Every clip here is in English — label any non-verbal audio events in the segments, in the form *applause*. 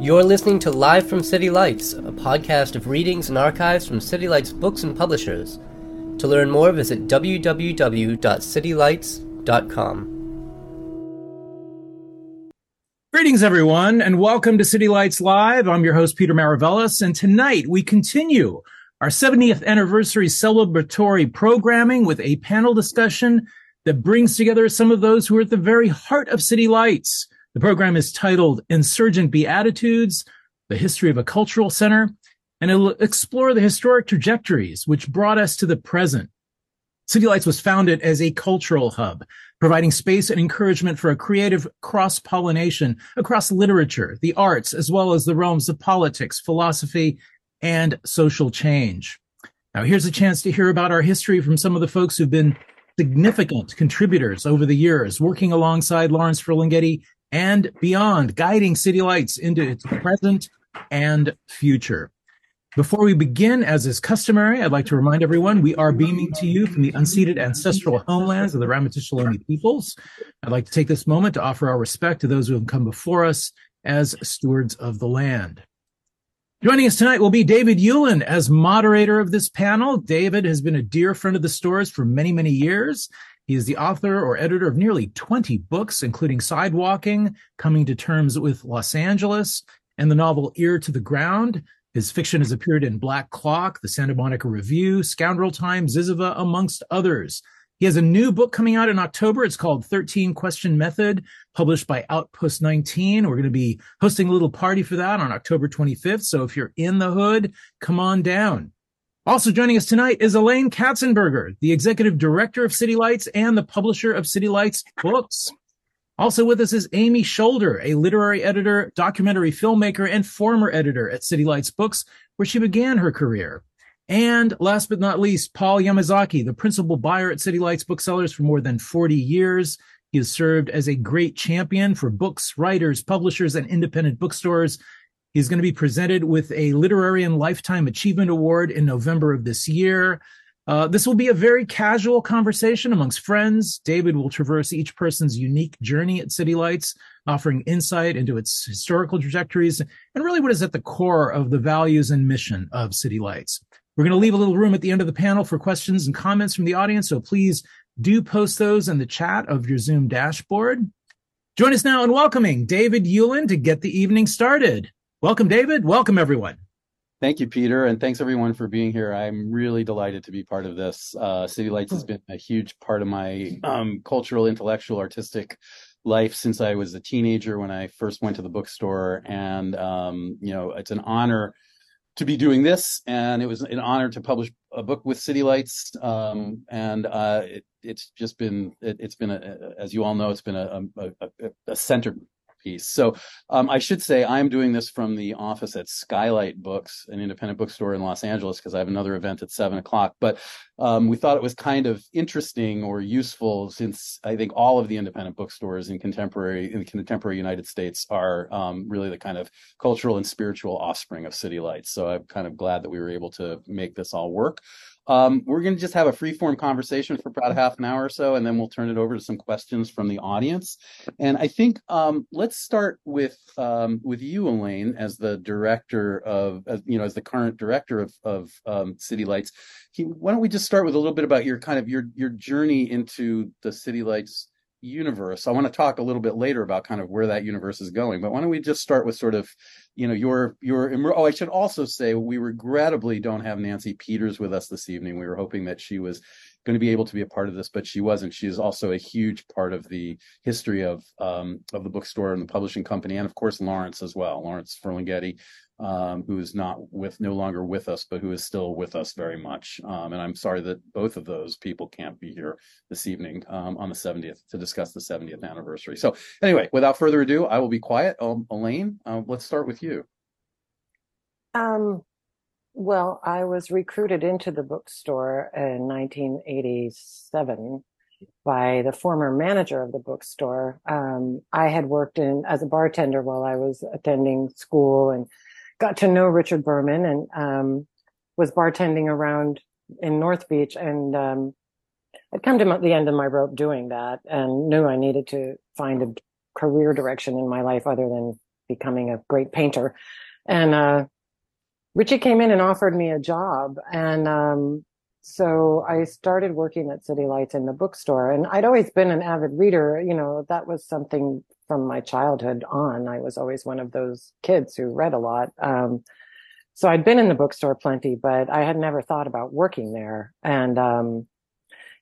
You're listening to Live from City Lights, a podcast of readings and archives from City Lights books and publishers. To learn more, visit www.citylights.com. Greetings, everyone, and welcome to City Lights Live. I'm your host, Peter Maravelis, and tonight we continue our 70th anniversary celebratory programming with a panel discussion that brings together some of those who are at the very heart of City Lights the program is titled Insurgent Beatitudes, the history of a cultural center, and it'll explore the historic trajectories which brought us to the present. City Lights was founded as a cultural hub, providing space and encouragement for a creative cross-pollination across literature, the arts, as well as the realms of politics, philosophy, and social change. Now, here's a chance to hear about our history from some of the folks who've been significant contributors over the years, working alongside Lawrence Ferlinghetti and beyond, guiding City Lights into its present and future. Before we begin, as is customary, I'd like to remind everyone we are beaming to you from the unceded ancestral homelands of the Ramaytush peoples. I'd like to take this moment to offer our respect to those who have come before us as stewards of the land. Joining us tonight will be David Ulin as moderator of this panel. David has been a dear friend of the stores for many, many years. He is the author or editor of nearly 20 books, including Sidewalking, Coming to Terms with Los Angeles, and the novel Ear to the Ground. His fiction has appeared in Black Clock, the Santa Monica Review, Scoundrel Time, Zyzzyva, amongst others. He has a new book coming out in October. It's called 13 Question Method, published by Outpost 19. We're going to be hosting a little party for that on October 25th. So if you're in the hood, come on down. Also joining us tonight is Elaine Katzenberger, the executive director of City Lights and the publisher of City Lights books. Also with us is Amy Scholder, a literary editor, documentary filmmaker, and former editor at City Lights Books, where she began her career. And last but not least, Paul Yamazaki, the principal buyer at City Lights Booksellers for more than 40 years. He has served as a great champion for books, writers, publishers, and independent bookstores He's going to be presented with a Literary and Lifetime Achievement Award in November of this year. Uh, this will be a very casual conversation amongst friends. David will traverse each person's unique journey at City Lights, offering insight into its historical trajectories and really what is at the core of the values and mission of City Lights. We're going to leave a little room at the end of the panel for questions and comments from the audience, so please do post those in the chat of your Zoom dashboard. Join us now in welcoming David Ulin to get the evening started. Welcome, David. Welcome, everyone. Thank you, Peter, and thanks everyone for being here. I'm really delighted to be part of this. Uh, City Lights has been a huge part of my um, cultural, intellectual, artistic life since I was a teenager when I first went to the bookstore, and um, you know, it's an honor to be doing this, and it was an honor to publish a book with City Lights, um, and uh, it, it's just been it, has been a, as you all know, it's been a, a, a center piece. So um, I should say I'm doing this from the office at Skylight Books, an independent bookstore in Los Angeles, because I have another event at seven o'clock. But um, we thought it was kind of interesting or useful since I think all of the independent bookstores in contemporary in the contemporary United States are um, really the kind of cultural and spiritual offspring of City Lights. So I'm kind of glad that we were able to make this all work. Um, we're going to just have a free form conversation for about half an hour or so, and then we'll turn it over to some questions from the audience. And I think um, let's start with um, with you, Elaine, as the director of, as, you know, as the current director of of um, City Lights. why don't we just start with a little bit about your kind of your your journey into the City Lights universe. I want to talk a little bit later about kind of where that universe is going, but why don't we just start with sort of, you know, your your oh, I should also say we regrettably don't have Nancy Peters with us this evening. We were hoping that she was going to be able to be a part of this, but she wasn't. She is also a huge part of the history of um, of the bookstore and the publishing company, and of course Lawrence as well. Lawrence Ferlinghetti um, who is not with no longer with us, but who is still with us very much. Um, and I'm sorry that both of those people can't be here this evening um, on the 70th to discuss the 70th anniversary. So anyway, without further ado, I will be quiet. Um, Elaine, uh, let's start with you. Um, well, I was recruited into the bookstore in 1987 by the former manager of the bookstore. Um, I had worked in as a bartender while I was attending school and got to know Richard Berman and um, was bartending around in North Beach. And um, I'd come to the end of my rope doing that and knew I needed to find a career direction in my life other than becoming a great painter. And, uh, Richie came in and offered me a job. And, um, so I started working at City Lights in the bookstore and I'd always been an avid reader. You know, that was something from my childhood on. I was always one of those kids who read a lot. Um, so I'd been in the bookstore plenty, but I had never thought about working there. And, um,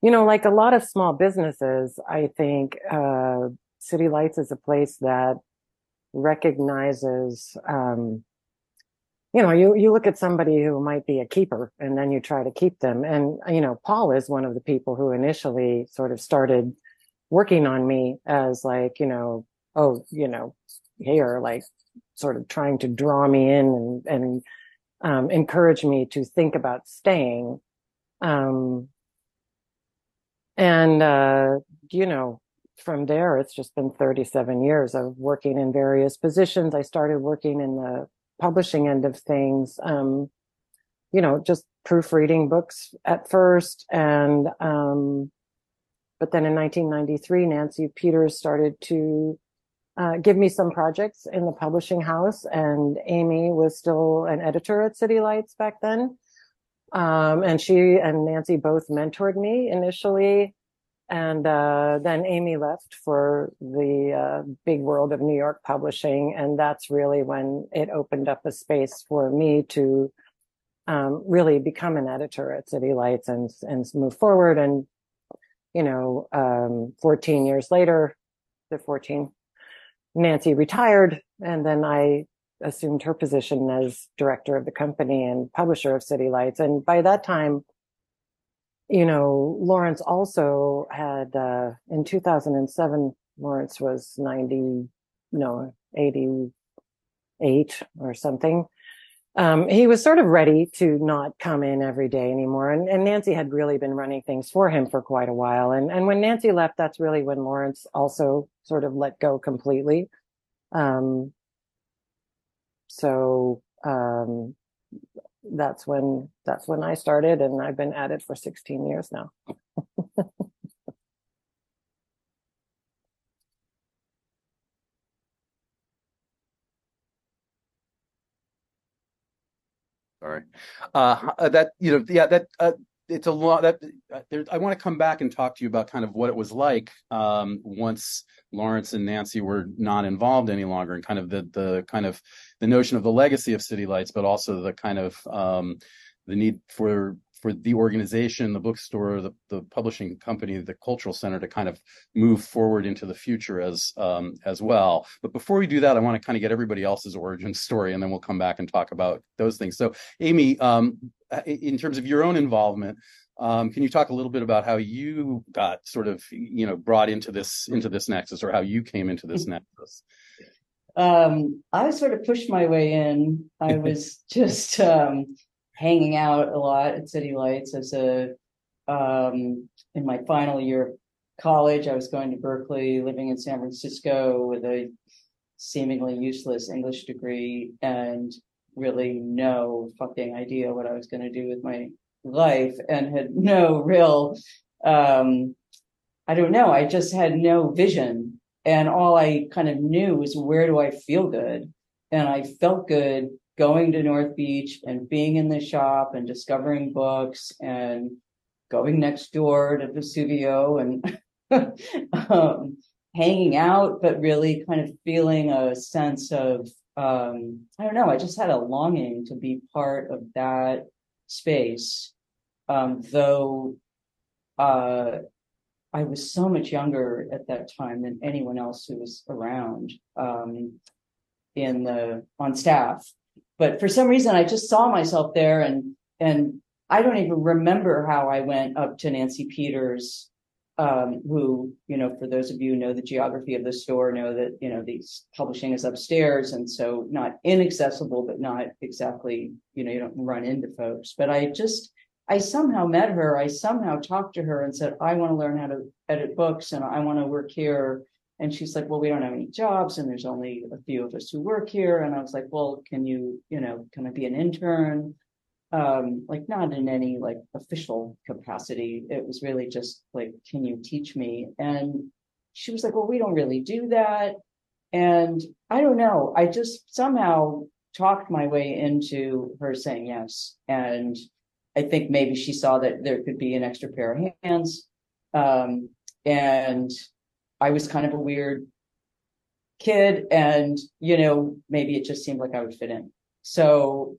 you know, like a lot of small businesses, I think, uh, City Lights is a place that recognizes, um, you know, you, you look at somebody who might be a keeper and then you try to keep them. And, you know, Paul is one of the people who initially sort of started working on me as like, you know, oh, you know, here, like sort of trying to draw me in and, and um, encourage me to think about staying. Um, and, uh, you know, from there, it's just been 37 years of working in various positions. I started working in the publishing end of things, um, you know, just proofreading books at first. And, um, but then in 1993, Nancy Peters started to uh, give me some projects in the publishing house, and Amy was still an editor at City Lights back then. Um, and she and Nancy both mentored me initially. And uh, then Amy left for the uh, big world of New York publishing. And that's really when it opened up a space for me to um, really become an editor at City Lights and, and move forward. And, you know, um, 14 years later, the 14, Nancy retired and then I assumed her position as director of the company and publisher of City Lights. And by that time, you know, Lawrence also had, uh, in 2007, Lawrence was 90, no, 88 or something um, he was sort of ready to not come in every day anymore. And, and, Nancy had really been running things for him for quite a while. And, and when Nancy left, that's really when Lawrence also sort of let go completely. Um, so, um, that's when, that's when I started and I've been at it for 16 years now. Sorry. Uh, uh, that, you know, yeah, that, uh, it's a lot that uh, there, I want to come back and talk to you about kind of what it was like um, once Lawrence and Nancy were not involved any longer, and kind of the the kind of the notion of the legacy of City Lights, but also the kind of um, the need for for the organization, the bookstore, the, the publishing company, the cultural center to kind of move forward into the future as um, as well. But before we do that, I want to kind of get everybody else's origin *laughs* story, and then we'll come back and talk about those things. So, Amy, um, in terms of your own involvement, um, can you talk a little bit about how you got sort of you know brought into this into this nexus, or how you came into this nexus? Um, I sort of pushed my way in. I *laughs* was just um, hanging out a lot at City Lights as a um, in my final year of college. I was going to Berkeley, living in San Francisco with a seemingly useless English degree and really no fucking idea what I was going to do with my life and had no real um, I don't know. I just had no vision. And all I kind of knew was where do I feel good? And I felt good going to North Beach and being in the shop and discovering books and going next door to Vesuvio and *laughs* um, hanging out, but really kind of feeling a sense of, um, I don't know, I just had a longing to be part of that space. Um, though, uh, I was so much younger at that time than anyone else who was around, um, in the, on staff but for some reason I just saw myself there and and I don't even remember how I went up to Nancy Peters, um, who, you know, for those of you who know the geography of the store, know that, you know, these publishing is upstairs. And so not inaccessible, but not exactly, you know, you don't run into folks. But I just, I somehow met her. I somehow talked to her and said, I want to learn how to edit books and I want to work here. And she's like, well, we don't have any jobs and there's only a few of us who work here. And I was like, well, can you, you know, can I be an intern? um, like not in any like official capacity. It was really just like, can you teach me? And she was like, well, we don't really do that. And I don't know. I just somehow talked my way into her saying yes. And I think maybe she saw that there could be an extra pair of hands. Um, and I was kind of a weird kid and, you know, maybe it just seemed like I would fit in. So,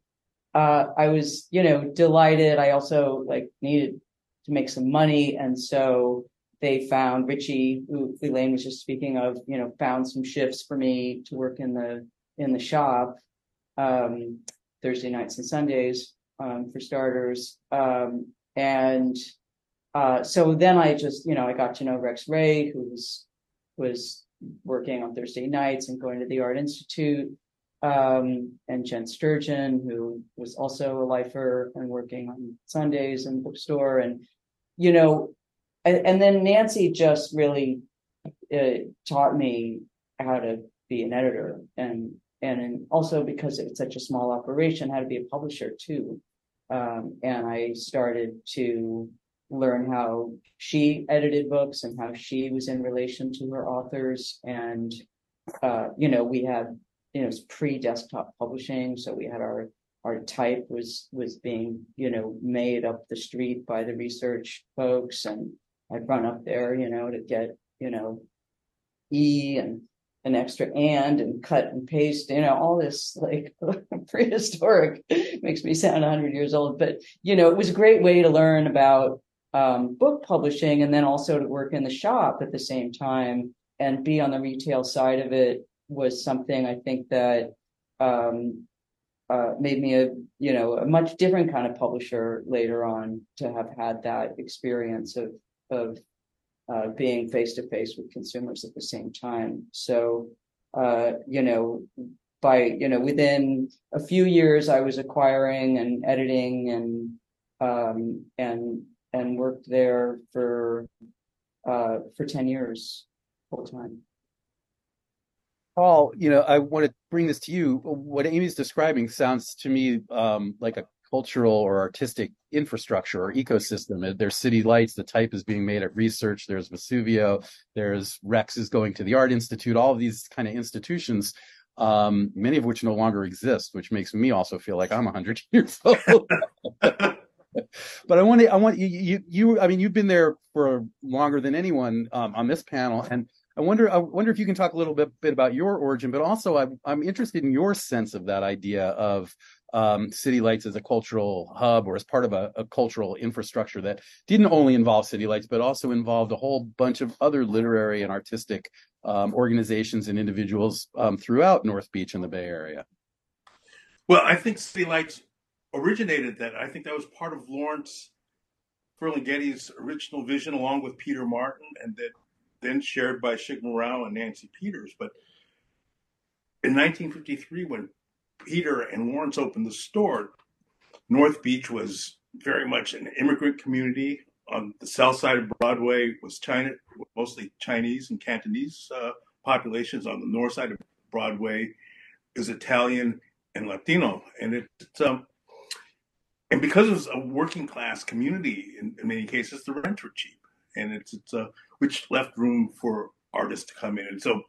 uh, I was, you know, delighted. I also like needed to make some money. And so they found Richie, who Elaine was just speaking of, you know, found some shifts for me to work in the, in the shop, um, Thursday nights and Sundays, um, for starters. Um, and, uh, so then I just, you know, I got to know Rex Ray, who was, working on Thursday nights and going to the Art Institute. Um, and Jen Sturgeon, who was also a lifer and working on Sundays in the bookstore. And, you know, and, and then Nancy just really uh, taught me how to be an editor and and also because it's such a small operation, how to be a publisher too. Um, and I started to learn how she edited books and how she was in relation to her authors. And, uh, you know, we had, you know, it's pre-desktop publishing. So we had our, our type was, was being, you know, made up the street by the research folks. And I'd run up there, you know, to get, you know, E and an extra and and cut and paste, you know, all this like *laughs* prehistoric makes me sound 100 years old. But, you know, it was a great way to learn about um, book publishing and then also to work in the shop at the same time and be on the retail side of it was something I think that um, uh, made me a you know a much different kind of publisher later on to have had that experience of of uh, being face to face with consumers at the same time. So uh, you know by you know within a few years I was acquiring and editing and um, and and worked there for uh, for 10 years full time. Paul, you know, I want to bring this to you. What Amy's describing sounds to me um, like a cultural or artistic infrastructure or ecosystem. There's city lights, the type is being made at research, there's Vesuvio, there's Rex is going to the Art Institute, all of these kind of institutions, um, many of which no longer exist, which makes me also feel like I'm 100 *laughs* years old. *laughs* but I want to, I want you, you, you, I mean, you've been there for longer than anyone um, on this panel, and I wonder, I wonder if you can talk a little bit, bit about your origin, but also I'm, I'm interested in your sense of that idea of um, City Lights as a cultural hub or as part of a, a, cultural infrastructure that didn't only involve City Lights, but also involved a whole bunch of other literary and artistic um, organizations and individuals um, throughout North Beach and the Bay Area. Well, I think City Lights originated that. I think that was part of Lawrence Ferlinghetti's original vision, along with Peter Martin, and that then shared by Shig Murao and Nancy Peters. But in 1953, when Peter and Lawrence opened the store, North Beach was very much an immigrant community. On the south side of Broadway was China, mostly Chinese and Cantonese uh, populations. On the north side of Broadway is Italian and Latino, and it, it's um, and because it was a working class community in, in, many cases, the rents were cheap, and it's it's a which left room for artists to come in. And so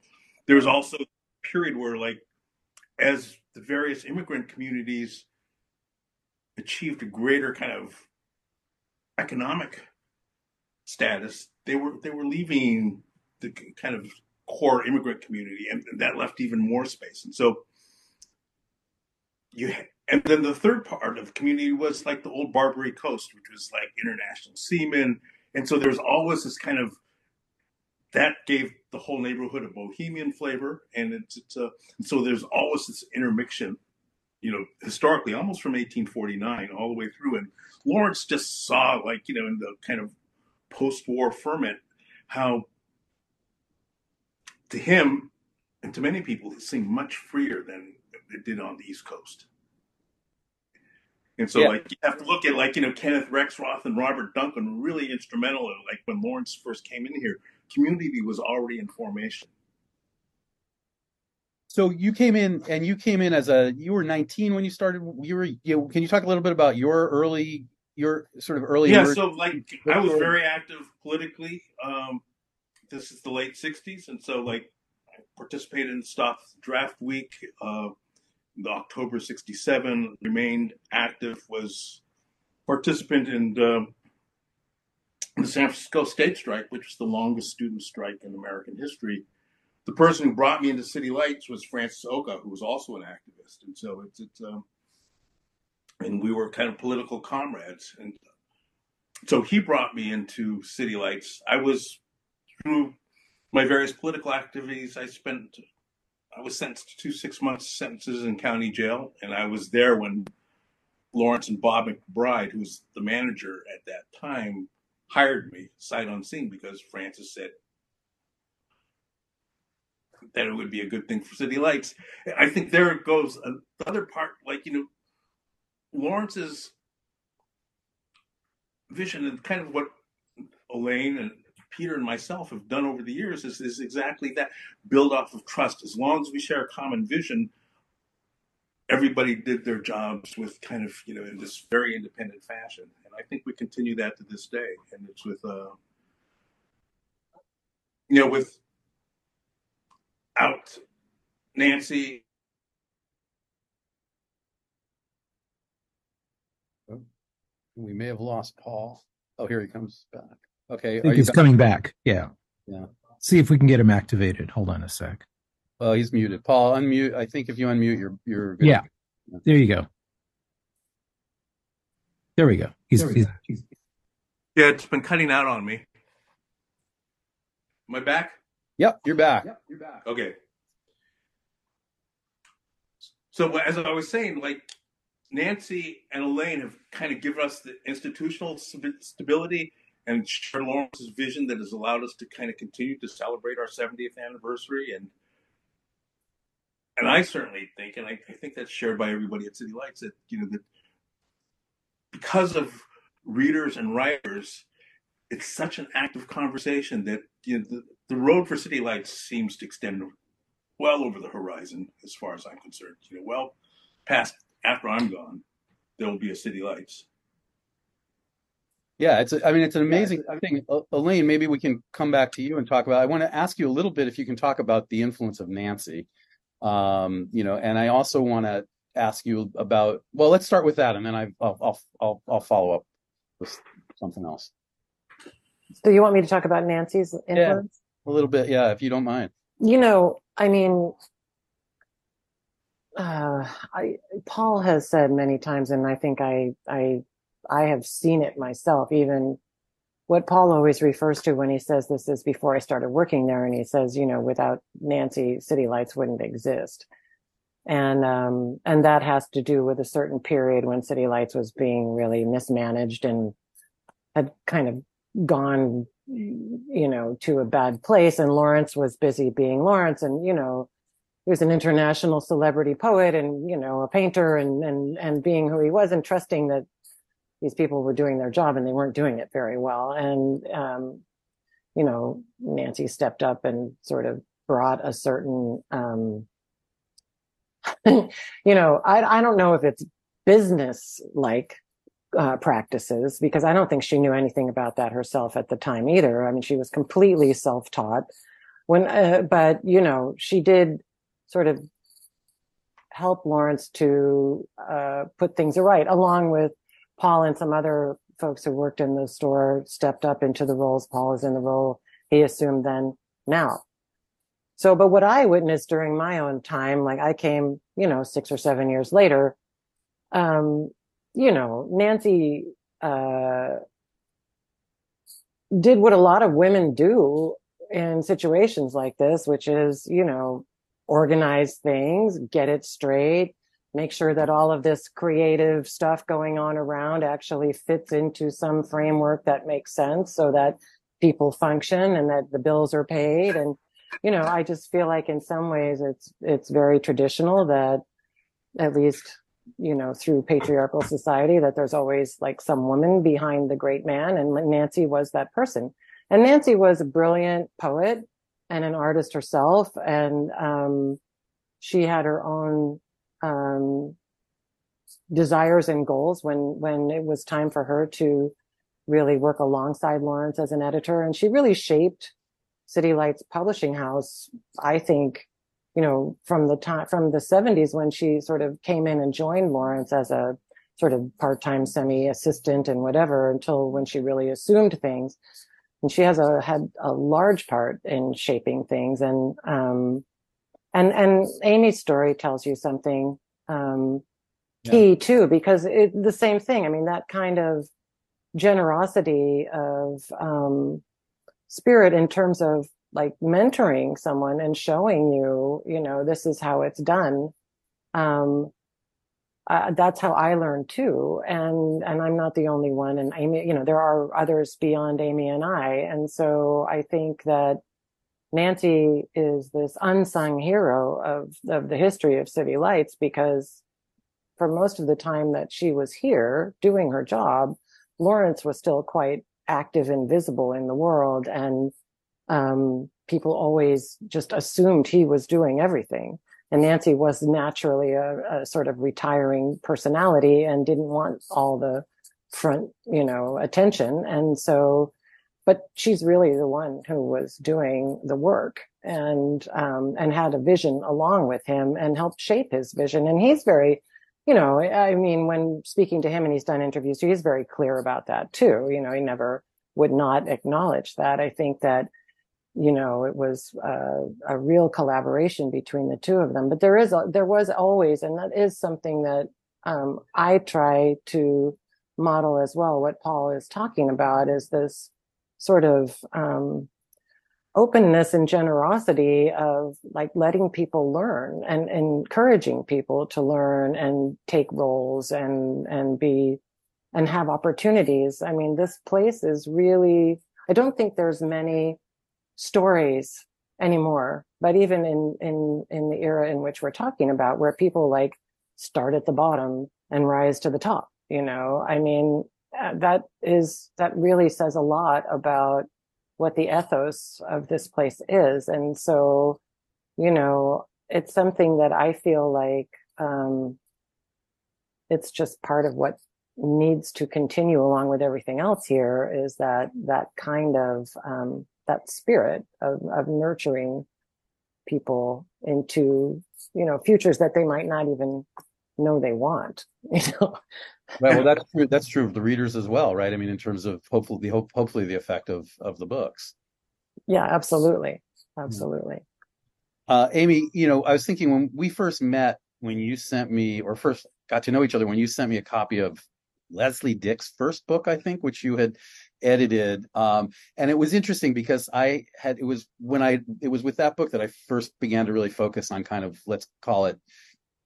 there was also a period where like as the various immigrant communities achieved a greater kind of economic status, they were they were leaving the kind of core immigrant community, and, that left even more space. And so you and then the third part of the community was like the old Barbary Coast, which was like international seamen. And so there's always this kind of that gave the whole neighborhood a bohemian flavor, and it's, it's a so there's always this intermixtion, you know, historically almost from 1849 all the way through. And Lawrence just saw like you know in the kind of post-war ferment how to him and to many people it seemed much freer than it did on the East Coast. And so, yeah. like, you have to look at, like, you know, Kenneth Rexroth and Robert Duncan were really instrumental in, like, when Lawrence first came in here, community was already in formation. so you came in and you came in as a you were 19 when you started you were you can you talk a little bit about your early your sort of early yeah so like i was very active politically um this is the late 60s and so like i participated in stuff draft week uh the october 67 remained active was participant in the, the san francisco state strike which was the longest student strike in american history the person who brought me into City Lights was Francis Oka, who was also an activist, and so it's it's um, and we were kind of political comrades, and so he brought me into City Lights. I was through my various political activities. I spent I was sentenced to two six months sentences in county jail, and I was there when Lawrence and Bob McBride, who was the manager at that time, hired me sight unseen because Francis said that it would be a good thing for City Lights. I think there goes uh, the other part, like you know, Lawrence's vision and kind of what Elaine and Peter and myself have done over the years is, is exactly that build off of trust. As long as we share a common vision, everybody did their jobs with kind of you know in this very independent fashion, and I think we continue that to this day. And it's with uh, you know with out Nancy. We may have lost Paul. Oh, here he comes back. Okay. I think he's coming back. Yeah. Yeah. See if we can get him activated. Hold on a sec. Well, he's muted. Paul, unmute. I think if you unmute, you're you're good. Yeah. There you go. There we go. He's, we he's, go. he's yeah. It's been cutting out on me. Am I back? Yep, you're back. Yep, you're back. Okay. So as I was saying, like Nancy and Elaine have kind of given us the institutional stability and shared Lawrence's vision that has allowed us to kind of continue to celebrate our 70th anniversary. And and I certainly think, and I, I think that's shared by everybody at City Lights, that you know that because of readers and writers, it's such an active conversation that you know the, the road for city lights seems to extend well over the horizon as far as i'm concerned you know well past after i'm gone there will be a city lights yeah it's a, i mean it's an amazing yeah, thing elaine maybe we can come back to you and talk about i want to ask you a little bit if you can talk about the influence of nancy um, you know and i also want to ask you about well let's start with that and then I, will I'll, I'll i'll follow up with something else so you want me to talk about Nancy's influence? Yeah, a little bit, yeah, if you don't mind. You know, I mean, uh, I, Paul has said many times, and I think I, I, I have seen it myself. Even what Paul always refers to when he says this is before I started working there, and he says, you know, without Nancy, City Lights wouldn't exist, and um, and that has to do with a certain period when City Lights was being really mismanaged and had kind of gone, you know, to a bad place. And Lawrence was busy being Lawrence. And, you know, he was an international celebrity poet and, you know, a painter and, and, and being who he was and trusting that these people were doing their job and they weren't doing it very well. And, um, you know, Nancy stepped up and sort of brought a certain, um, *laughs* you know, I, I don't know if it's business like uh, practices because I don't think she knew anything about that herself at the time either. I mean, she was completely self-taught when, uh, but you know, she did sort of help Lawrence to uh, put things right, along with Paul and some other folks who worked in the store stepped up into the roles. Paul is in the role he assumed then now. So, but what I witnessed during my own time, like I came, you know, six or seven years later, um, you know, Nancy uh, did what a lot of women do in situations like this, which is, you know, organize things, get it straight, make sure that all of this creative stuff going on around actually fits into some framework that makes sense so that people function and that the bills are paid. And, you know, I just feel like in some ways it's, it's very traditional that at least you know, through patriarchal society that there's always like some woman behind the great man. And Nancy was that person. And Nancy was a brilliant poet and an artist herself. And, um, she had her own um, desires and goals when when it was time for her to really work alongside Lawrence as an editor, and she really shaped City Lights Publishing House. I think, you know, from the time from the '70s when she sort of came in and joined Lawrence as a sort of part-time semi-assistant and whatever until when she really assumed things. And she has a had a large part in shaping things, and um, and and Amy's story tells you something um, key yeah. too, because it, the same thing. I mean, that kind of generosity of um, spirit in terms of like mentoring someone and showing you, you know, this is how it's done. Um, uh, that's how I learned too. And, and I'm not the only one. And Amy, you know, there are others beyond Amy and I. And so I think that Nancy is this unsung hero of, of the history of City Lights because for most of the time that she was here doing her job, Lawrence was still quite active and visible in the world. And, um, people always just assumed he was doing everything. And Nancy was naturally a, a, sort of retiring personality and didn't want all the front, you know, attention. And so, but she's really the one who was doing the work and, um, and had a vision along with him and helped shape his vision. And he's very, you know, I mean, when speaking to him and he's done interviews, he's very clear about that too. You know, he never would not acknowledge that. I think that you know, it was uh, a real collaboration between the two of them. But there is, there was always, and that is something that um, I try to model as well. What Paul is talking about is this sort of um, openness and generosity of like letting people learn and, and encouraging people to learn and take roles and and be and have opportunities. I mean, this place is really. I don't think there's many stories anymore. But even in, in, in the era in which we're talking about, where people like start at the bottom and rise to the top, you know, I mean, that is, that really says a lot about what the ethos of this place is. And so, you know, it's something that I feel like, um, it's just part of what needs to continue along with everything else here is that, that kind of, um, that spirit of, of nurturing people into, you know, futures that they might not even know they want, *laughs* you know. well, well, that's true. That's true of the readers as well, right? I mean, in terms of hopefully, the hope, hopefully the effect of of the books. Yeah, absolutely, absolutely. Uh, Amy, you know, I was thinking when we first met, when you sent me, or first got to know each other, when you sent me a copy of Leslie Dick's first book, I think, which you had edited. Um, and it was interesting because I had, it was when I, it was with that book that I first began to really focus on kind of, let's call it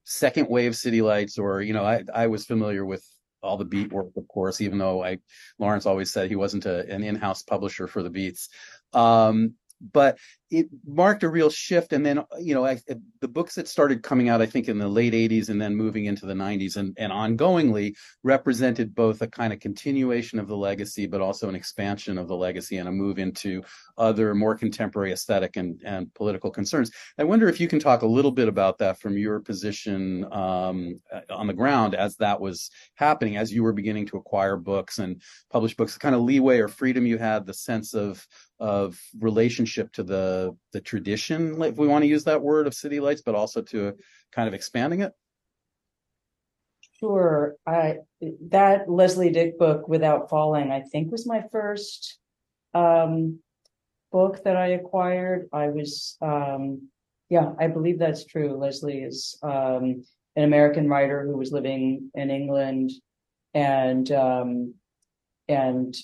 second wave city lights, or, you know, I, I was familiar with all the beat work, of course, even though I, Lawrence always said he wasn't a, an in-house publisher for the beats. Um, but it marked a real shift. And then, you know, I, the books that started coming out, I think in the late 80s and then moving into the 90s and, and ongoingly represented both a kind of continuation of the legacy, but also an expansion of the legacy and a move into other more contemporary aesthetic and, and political concerns. I wonder if you can talk a little bit about that from your position um, on the ground as that was happening, as you were beginning to acquire books and publish books, the kind of leeway or freedom you had, the sense of of relationship to the the tradition, if we want to use that word of city lights, but also to kind of expanding it. Sure, I that Leslie Dick book, Without Falling, I think was my first um, book that I acquired. I was, um, yeah, I believe that's true. Leslie is um, an American writer who was living in England, and um, and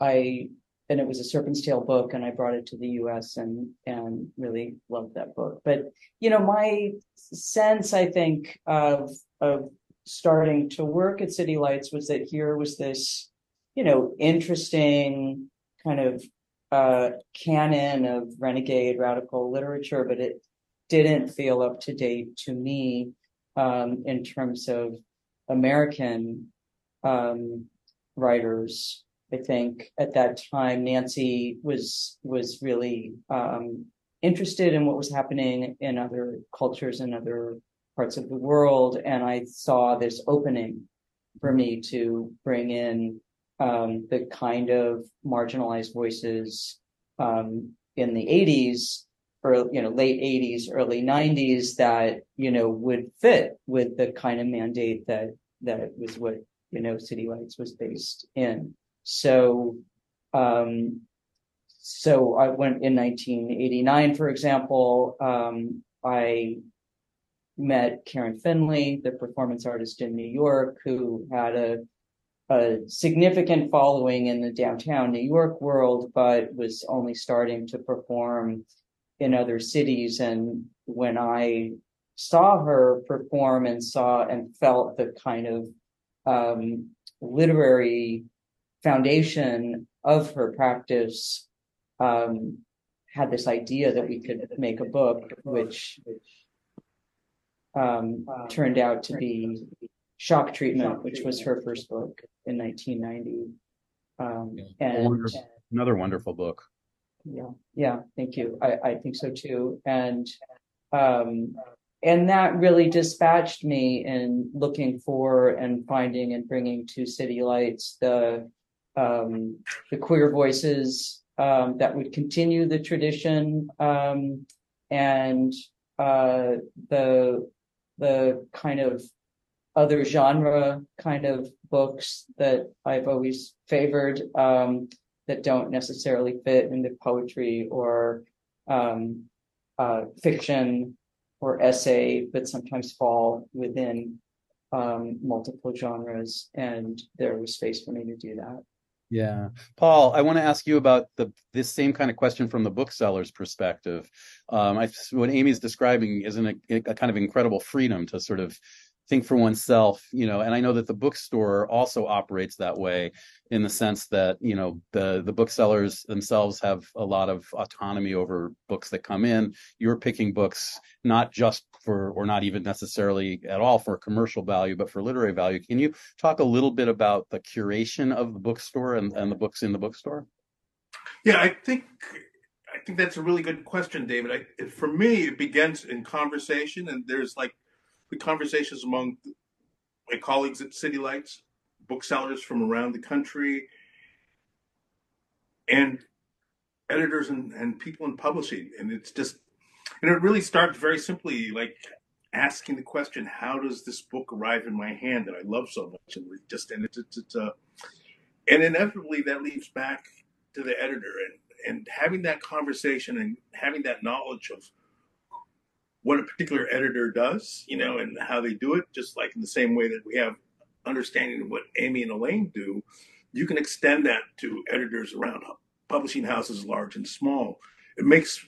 I and it was a Serpent's Tail book, and I brought it to the U.S. and and really loved that book. But you know, my sense, I think, of of starting to work at City Lights was that here was this, you know, interesting kind of uh, canon of renegade radical literature, but it didn't feel up to date to me um, in terms of American um, writers I think at that time Nancy was was really um, interested in what was happening in other cultures and other parts of the world. And I saw this opening for me to bring in um, the kind of marginalized voices um, in the 80s or you know late 80s early 90s that you know would fit with the kind of mandate that that was what you know city lights was based in so um so i went in 1989 for example um i met karen finley the performance artist in new york who had a a significant following in the downtown New York world, but was only starting to perform in other cities. And when I saw her perform and saw and felt the kind of um, literary foundation of her practice, um, had this idea that we could make a book, which um, turned out to be Shock Treatment, which was her first book in 1990. Um, and Another wonderful book. yeah, yeah, thank you. I, I think so too. And um, and that really dispatched me in looking for and finding and bringing to City Lights the um, the queer voices um, that would continue the tradition um, and uh, the the kind of other genre kind of books that I've always favored um, that don't necessarily fit into poetry or um, uh, fiction or essay, but sometimes fall within um, multiple genres. And there was space for me to do that. Yeah. Paul, I want to ask you about the this same kind of question from the bookseller's perspective. Um, I, what Amy's describing is an, a, a kind of incredible freedom to sort of think for oneself, you know, and I know that the bookstore also operates that way in the sense that, you know, the the booksellers themselves have a lot of autonomy over books that come in. You're picking books not just for or not even necessarily at all for commercial value, but for literary value. Can you talk a little bit about the curation of the bookstore and, and the books in the bookstore? Yeah, I think I think that's a really good question, David. I, for me, it begins in conversation, and there's like the conversations among my colleagues at City Lights, booksellers from around the country, and editors and, and people in publishing. And it's just, and it really starts very simply like asking the question, how does this book arrive in my hand that I love so much? And just, and it's, it's, it's uh, and inevitably that leads back to the editor and, and having that conversation and having that knowledge of what a particular editor does, you know, and how they do it, just like in the same way that we have understanding of what Amy and Elaine do, you can extend that to editors around publishing houses large and small. It makes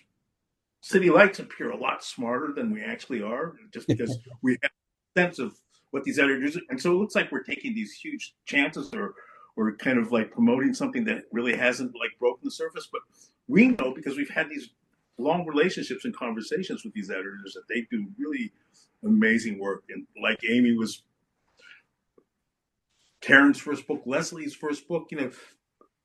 City Lights appear a lot smarter than we actually are, just because we have a sense of what these editors and so it looks like we're taking these huge chances or we're kind of like promoting something that really hasn't like broken the surface. But we know because we've had these long relationships and conversations with these editors that they do really amazing work. And like Amy was Karen's first book, Leslie's first book, you know,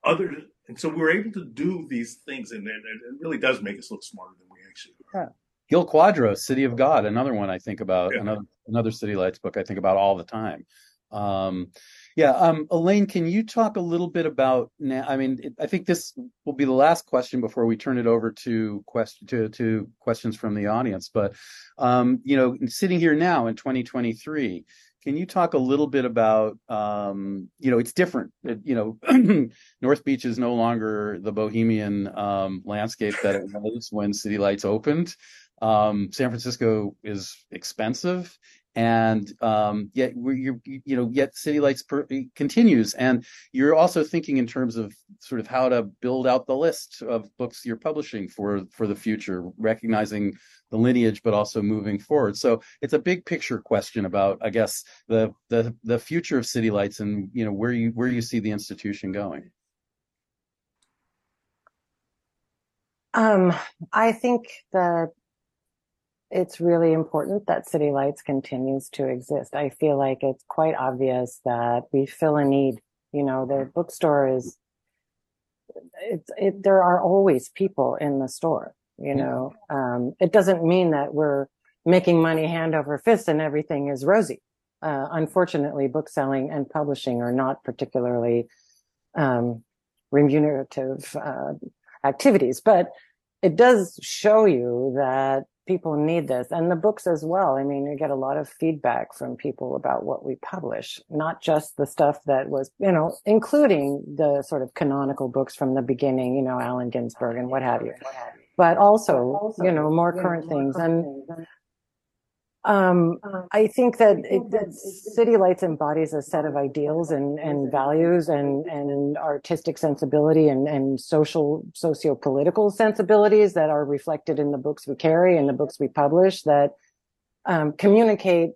other, and so we're able to do these things, and, and it really does make us look smarter than actually are. Yeah. Gil Cuadros, City of God, another one I think about, yeah. another another City Lights book I think about all the time. Um, yeah, um, Elaine, can you talk a little bit about now? I mean, it, I think this will be the last question before we turn it over to question to, to questions from the audience. But um, you know, sitting here now in 2023, can you talk a little bit about um, you know, it's different. It, you know, *clears throat* North Beach is no longer the bohemian um, landscape that it was when City Lights opened. Um, San Francisco is expensive and um, yet you you know yet city lights per, continues. And you're also thinking in terms of sort of how to build out the list of books you're publishing for for the future recognizing the lineage but also moving forward. So it's a big picture question about i guess the the the future of city lights and you know where you where you see the institution going. Um i think that it's really important that City Lights continues to exist. I feel like it's quite obvious that we fill a need. You know, the bookstore is, it's, it, there are always people in the store. You know, um, it doesn't mean that we're making money hand over fist and everything is rosy. Uh, unfortunately, book selling and publishing are not particularly um, remunerative uh, activities, but it does show you that people need this and the books as well. I mean, you get a lot of feedback from people about what we publish, not just the stuff that was, you know, including the sort of canonical books from the beginning, you know, Allen Ginsberg and what have you, but also, you know, more current things. And um, I think that, it, that City Lights embodies a set of ideals and, and values and, and artistic sensibility and, and social, socio-political sensibilities that are reflected in the books we carry and the books we publish that um, communicate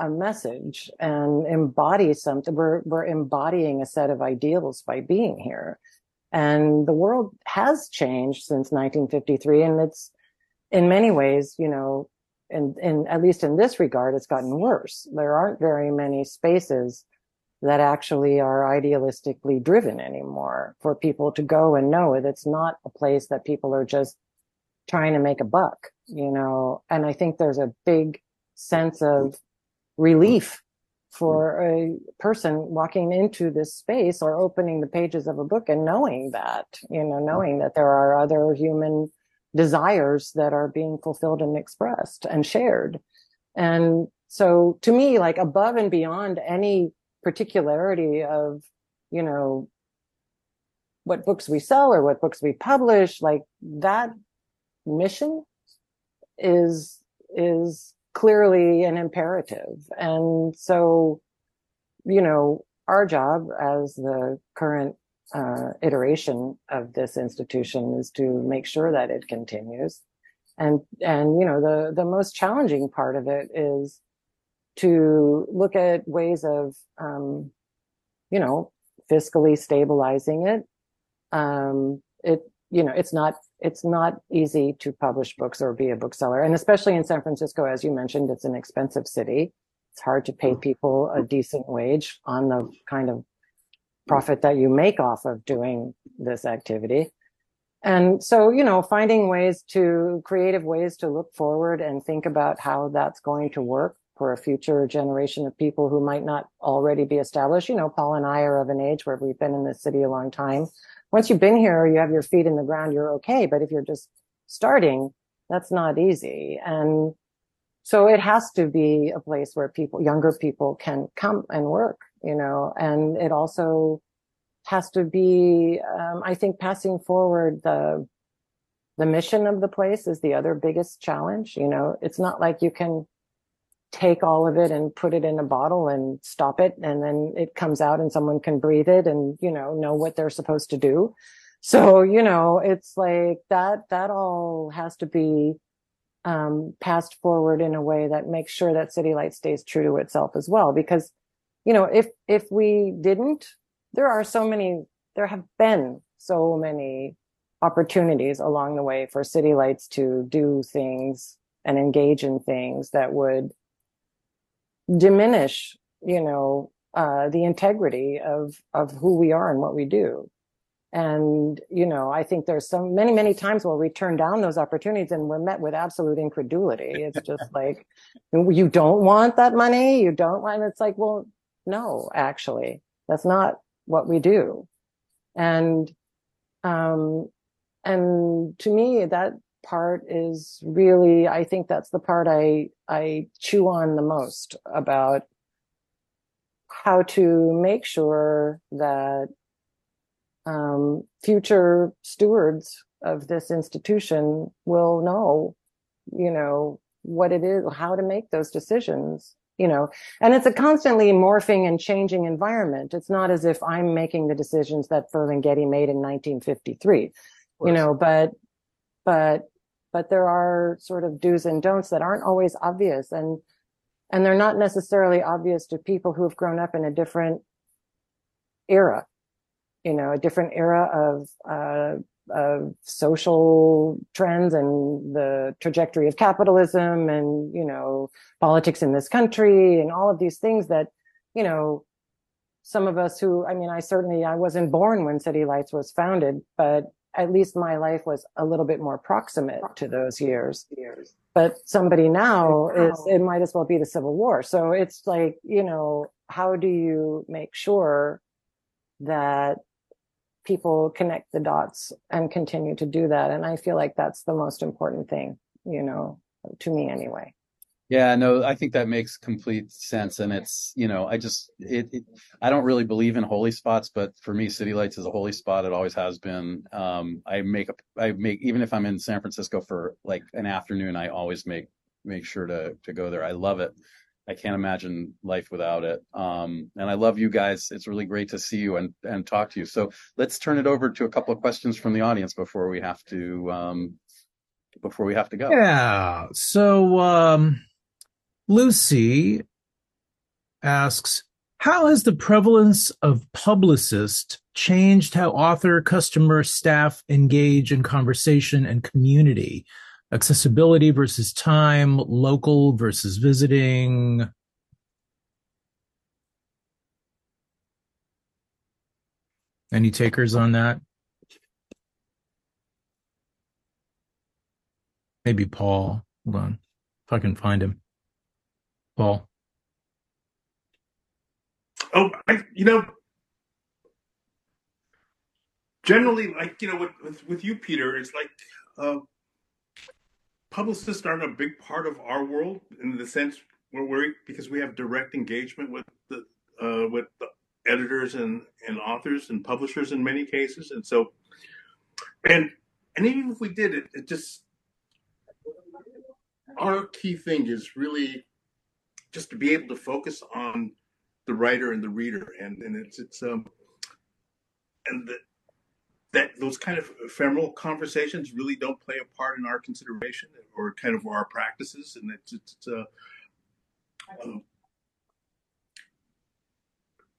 a message and embody something. We're, we're embodying a set of ideals by being here. And the world has changed since 1953 and it's in many ways, you know, and, at least in this regard, it's gotten worse. There aren't very many spaces that actually are idealistically driven anymore for people to go and know it. It's not a place that people are just trying to make a buck, you know, and I think there's a big sense of relief for a person walking into this space or opening the pages of a book and knowing that, you know, knowing that there are other human desires that are being fulfilled and expressed and shared. And so to me, like above and beyond any particularity of, you know, what books we sell or what books we publish, like that mission is, is clearly an imperative. And so, you know, our job as the current uh, iteration of this institution is to make sure that it continues. And, and, you know, the, the most challenging part of it is to look at ways of, um, you know, fiscally stabilizing it. Um, it, you know, it's not, it's not easy to publish books or be a bookseller. And especially in San Francisco, as you mentioned, it's an expensive city. It's hard to pay people a decent wage on the kind of profit that you make off of doing this activity. And so, you know, finding ways to creative ways to look forward and think about how that's going to work for a future generation of people who might not already be established. You know, Paul and I are of an age where we've been in the city a long time. Once you've been here, you have your feet in the ground, you're okay. But if you're just starting, that's not easy. And so it has to be a place where people, younger people can come and work you know, and it also has to be, um, I think passing forward the, the mission of the place is the other biggest challenge. You know, it's not like you can take all of it and put it in a bottle and stop it and then it comes out and someone can breathe it and, you know, know what they're supposed to do. So, you know, it's like that, that all has to be, um, passed forward in a way that makes sure that City Light stays true to itself as well. Because you know, if, if we didn't, there are so many, there have been so many opportunities along the way for city lights to do things and engage in things that would diminish, you know, uh, the integrity of, of who we are and what we do. And, you know, I think there's so many, many times where we turn down those opportunities and we're met with absolute incredulity. It's just *laughs* like, you don't want that money. You don't want, it's like, well, no, actually, that's not what we do. And, um, and to me, that part is really, I think that's the part I, I chew on the most about how to make sure that, um, future stewards of this institution will know, you know, what it is, how to make those decisions you know, and it's a constantly morphing and changing environment. It's not as if I'm making the decisions that Ferlinghetti made in 1953, you know, but, but, but there are sort of do's and don'ts that aren't always obvious and, and they're not necessarily obvious to people who have grown up in a different era, you know, a different era of, uh, of social trends and the trajectory of capitalism and, you know, politics in this country and all of these things that, you know, some of us who, I mean, I certainly, I wasn't born when City Lights was founded, but at least my life was a little bit more proximate to those years. But somebody now is, it might as well be the Civil War. So it's like, you know, how do you make sure that people connect the dots and continue to do that? And I feel like that's the most important thing, you know, to me anyway. Yeah, no, I think that makes complete sense. And it's, you know, I just, it, it, I don't really believe in holy spots, but for me, City Lights is a holy spot. It always has been. Um, I make, a, I make, even if I'm in San Francisco for like an afternoon, I always make, make sure to, to go there. I love it. I can't imagine life without it. Um, and I love you guys. It's really great to see you and, and talk to you. So let's turn it over to a couple of questions from the audience before we have to, um, before we have to go. Yeah. So, um, Lucy asks, how has the prevalence of publicists changed how author, customer, staff engage in conversation and community? Accessibility versus time, local versus visiting. Any takers on that? Maybe Paul. Hold on. If I can find him. Paul. Oh, I, you know, generally, like you know, with with, with you, Peter, it's like uh, publicists aren't a big part of our world in the sense where we're because we have direct engagement with the uh, with the editors and and authors and publishers in many cases, and so and and even if we did it, it just our key thing is really just to be able to focus on the writer and the reader. And and it's it's um and the, that those kind of ephemeral conversations really don't play a part in our consideration or kind of our practices and it's it's uh, um,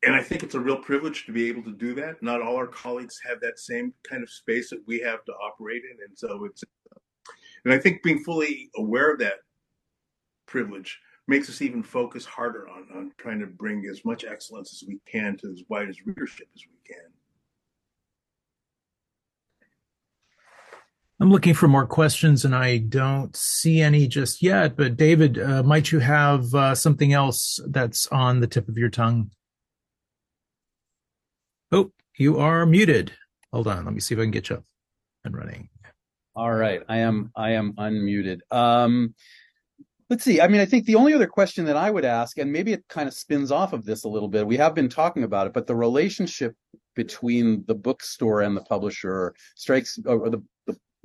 and I think it's a real privilege to be able to do that. Not all our colleagues have that same kind of space that we have to operate in, and so it's. And I think being fully aware of that privilege makes us even focus harder on, on trying to bring as much excellence as we can to as wide as readership as we can. I'm looking for more questions and I don't see any just yet. But David, uh, might you have uh, something else that's on the tip of your tongue? Oh, you are muted. Hold on. Let me see if I can get you up and running. All right. I am, I am unmuted. Um, Let's see. I mean, I think the only other question that I would ask, and maybe it kind of spins off of this a little bit, we have been talking about it, but the relationship between the bookstore and the publisher strikes, or the,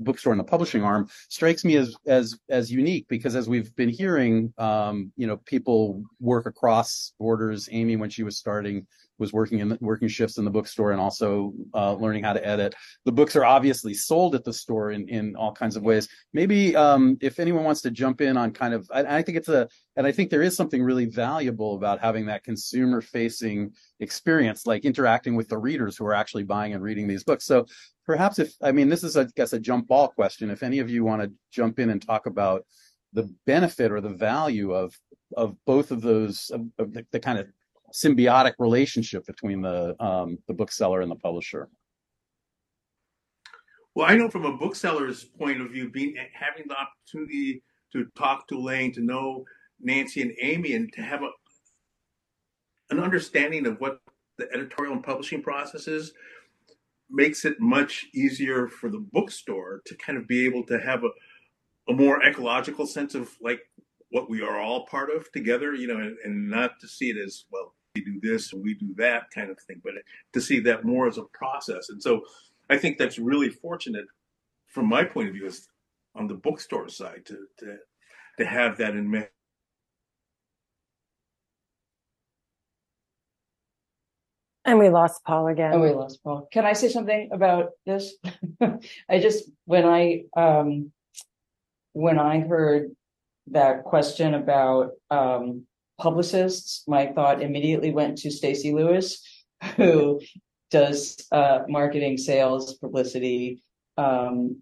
bookstore and the publishing arm strikes me as as as unique because as we've been hearing, um, you know, people work across borders. Amy, when she was starting, was working in the, working shifts in the bookstore and also uh, learning how to edit. The books are obviously sold at the store in in all kinds of ways. Maybe um, if anyone wants to jump in on kind of, I, I think it's a, and I think there is something really valuable about having that consumer facing experience, like interacting with the readers who are actually buying and reading these books. So perhaps if, I mean, this is, I guess, a jump ball question. If any of you want to jump in and talk about the benefit or the value of of both of those of, of the, the, kind of symbiotic relationship between the um, the bookseller and the publisher. Well, I know from a bookseller's point of view, being having the opportunity to talk to Elaine, to know Nancy and Amy, and to have a an understanding of what the editorial and publishing process is, makes it much easier for the bookstore to kind of be able to have a, a more ecological sense of like what we are all part of together, you know, and, and not to see it as well we do this and we do that kind of thing, but to see that more as a process. And so I think that's really fortunate from my point of view is on the bookstore side to to to have that in mind. And we lost Paul again. Oh, we lost Paul. Can I say something about this? *laughs* I just when I um when I heard that question about um publicists, my thought immediately went to Stacy Lewis, who does uh, marketing, sales, publicity um,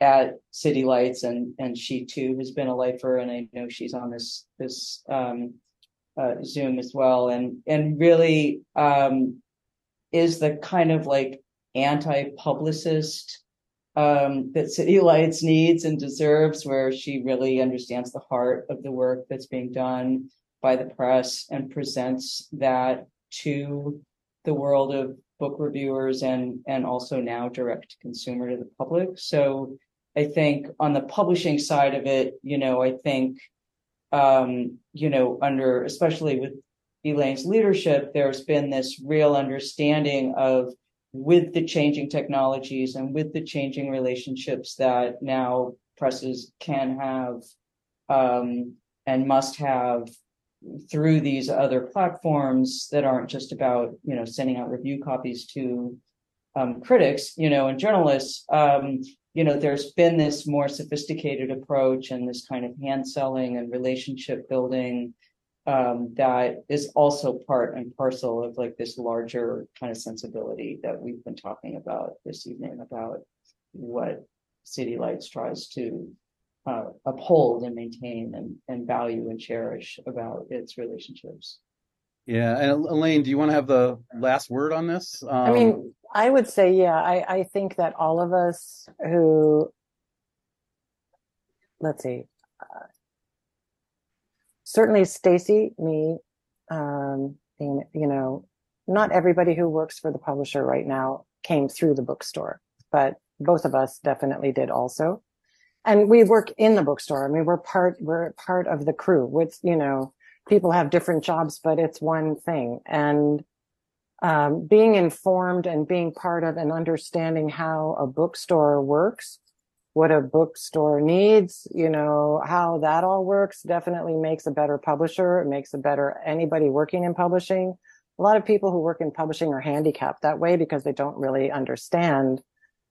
at City Lights, and and she too has been a lifer, and I know she's on this this um, uh, Zoom as well, and and really um, is the kind of like anti-publicist um, that City Lights needs and deserves, where she really understands the heart of the work that's being done by the press and presents that to the world of book reviewers and and also now direct to consumer to the public. So I think on the publishing side of it, you know, I think um, you know, under especially with Elaine's leadership, there's been this real understanding of with the changing technologies and with the changing relationships that now presses can have um, and must have through these other platforms that aren't just about you know sending out review copies to um, critics you know and journalists. Um, you know there's been this more sophisticated approach and this kind of hand selling and relationship building um, that is also part and parcel of like this larger kind of sensibility that we've been talking about this evening about what city lights tries to uh, uphold and maintain and, and value and cherish about its relationships. Yeah, and Elaine, do you want to have the last word on this? Um, I mean, I would say, yeah, I, I think that all of us who, let's see, uh, certainly Stacy, me, um, and, you know, not everybody who works for the publisher right now came through the bookstore, but both of us definitely did also and we work in the bookstore. I mean, we're part, we're part of the crew with, you know, people have different jobs, but it's one thing. And, um, being informed and being part of and understanding how a bookstore works, what a bookstore needs, you know, how that all works definitely makes a better publisher. It makes a better anybody working in publishing. A lot of people who work in publishing are handicapped that way because they don't really understand,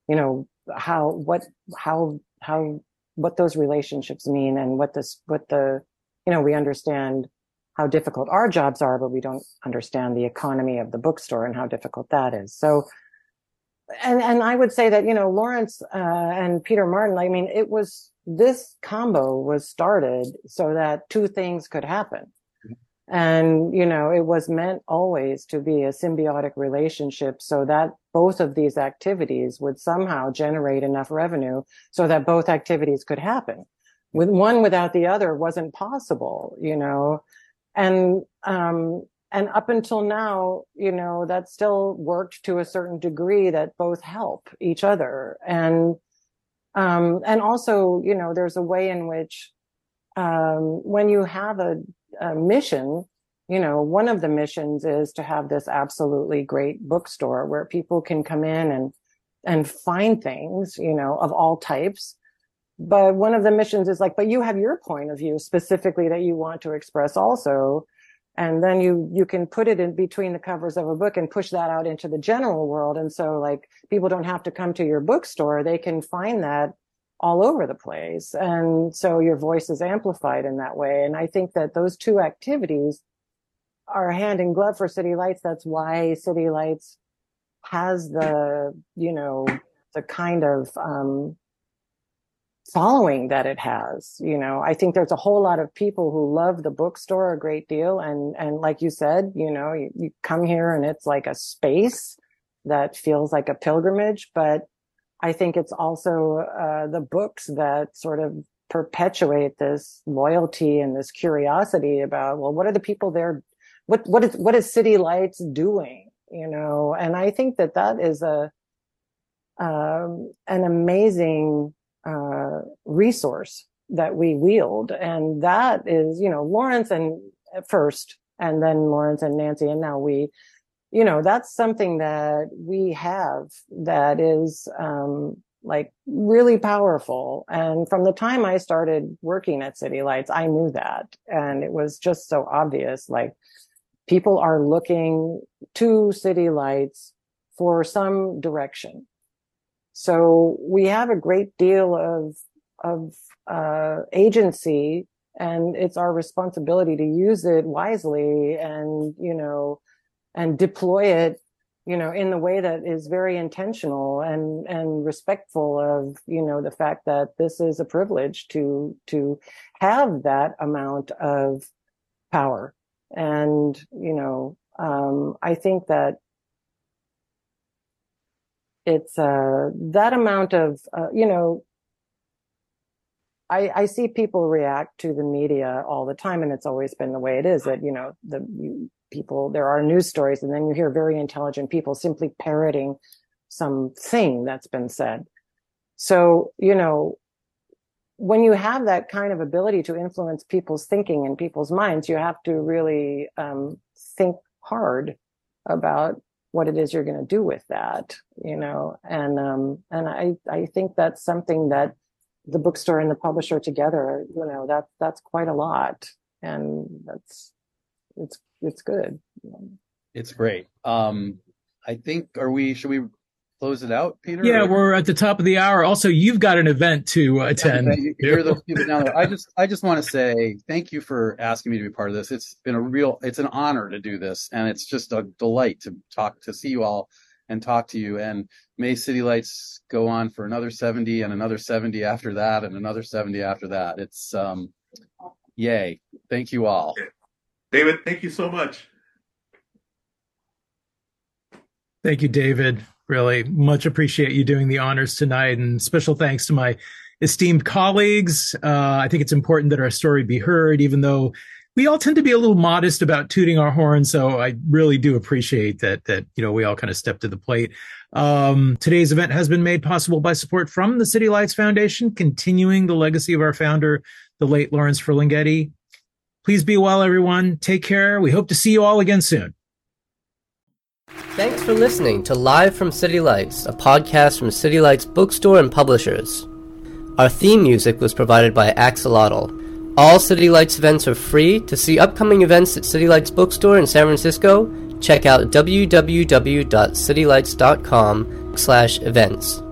you know, how, what, how how what those relationships mean and what this what the you know we understand how difficult our jobs are but we don't understand the economy of the bookstore and how difficult that is. So and and i would say that you know lawrence uh, and peter martin i mean it was this combo was started so that two things could happen and, you know, it was meant always to be a symbiotic relationship so that both of these activities would somehow generate enough revenue so that both activities could happen. With one without the other wasn't possible, you know, and, um, and up until now, you know, that still worked to a certain degree that both help each other. And, um, and also, you know, there's a way in which, um, when you have a uh, mission, you know, one of the missions is to have this absolutely great bookstore where people can come in and and find things, you know, of all types. But one of the missions is like, but you have your point of view specifically that you want to express also. And then you, you can put it in between the covers of a book and push that out into the general world. And so like people don't have to come to your bookstore. They can find that all over the place. And so your voice is amplified in that way. And I think that those two activities are hand in glove for City Lights. That's why City Lights has the, you know, the kind of, um, following that it has. You know, I think there's a whole lot of people who love the bookstore a great deal. And, and like you said, you know, you, you come here and it's like a space that feels like a pilgrimage, but I think it's also uh, the books that sort of perpetuate this loyalty and this curiosity about well what are the people there what what is what is city lights doing you know? And i think that that is a um, an amazing uh, resource that we wield. And that is you know lawrence and first and then lawrence and nancy and now we you know, that's something that we have that is, um, like really powerful. And from the time I started working at City Lights, I knew that. And it was just so obvious. Like people are looking to City Lights for some direction. So we have a great deal of, of, uh, agency and it's our responsibility to use it wisely and, you know, and deploy it you know in the way that is very intentional and and respectful of you know the fact that this is a privilege to to have that amount of power and you know um i think that it's uh, that amount of uh, you know I, I, see people react to the media all the time, and it's always been the way it is. That you know, the people there are news stories, and then you hear very intelligent people simply parroting something that's been said. So you know, when you have that kind of ability to influence people's thinking and people's minds, you have to really um, think hard about what it is you're going to do with that. You know, and um, and I I think that's something that the bookstore and the publisher together, you know, that that's quite a lot. And that's it's it's good. It's great. Um I think are we should we close it out, Peter? Yeah, or? we're at the top of the hour. Also, you've got an event to attend. you hear those people down there. I just I just want to say thank you for asking me to be part of this. It's been a real it's an honor to do this and it's just a delight to talk to see you all and talk to you. And may City Lights go on for another 70 and another 70 after that and another 70 after that. It's um yay. Thank you all. David, thank you so much. Thank you, David. Really much appreciate you doing the honors tonight. And special thanks to my esteemed colleagues. Uh, I think it's important that our story be heard, even though we all tend to be a little modest about tooting our horn. So I really do appreciate that, that, you know, we all kind of step to the plate. Um, today's event has been made possible by support from the City Lights Foundation, continuing the legacy of our founder, the late Lawrence Ferlinghetti. Please be well, everyone. Take care. We hope to see you all again soon. Thanks for listening to Live from City Lights, a podcast from City Lights Bookstore and Publishers. Our theme music was provided by Axolotl. All City Lights events are free. To see upcoming events at City Lights Bookstore in San Francisco, check out www.citylights.com slash events.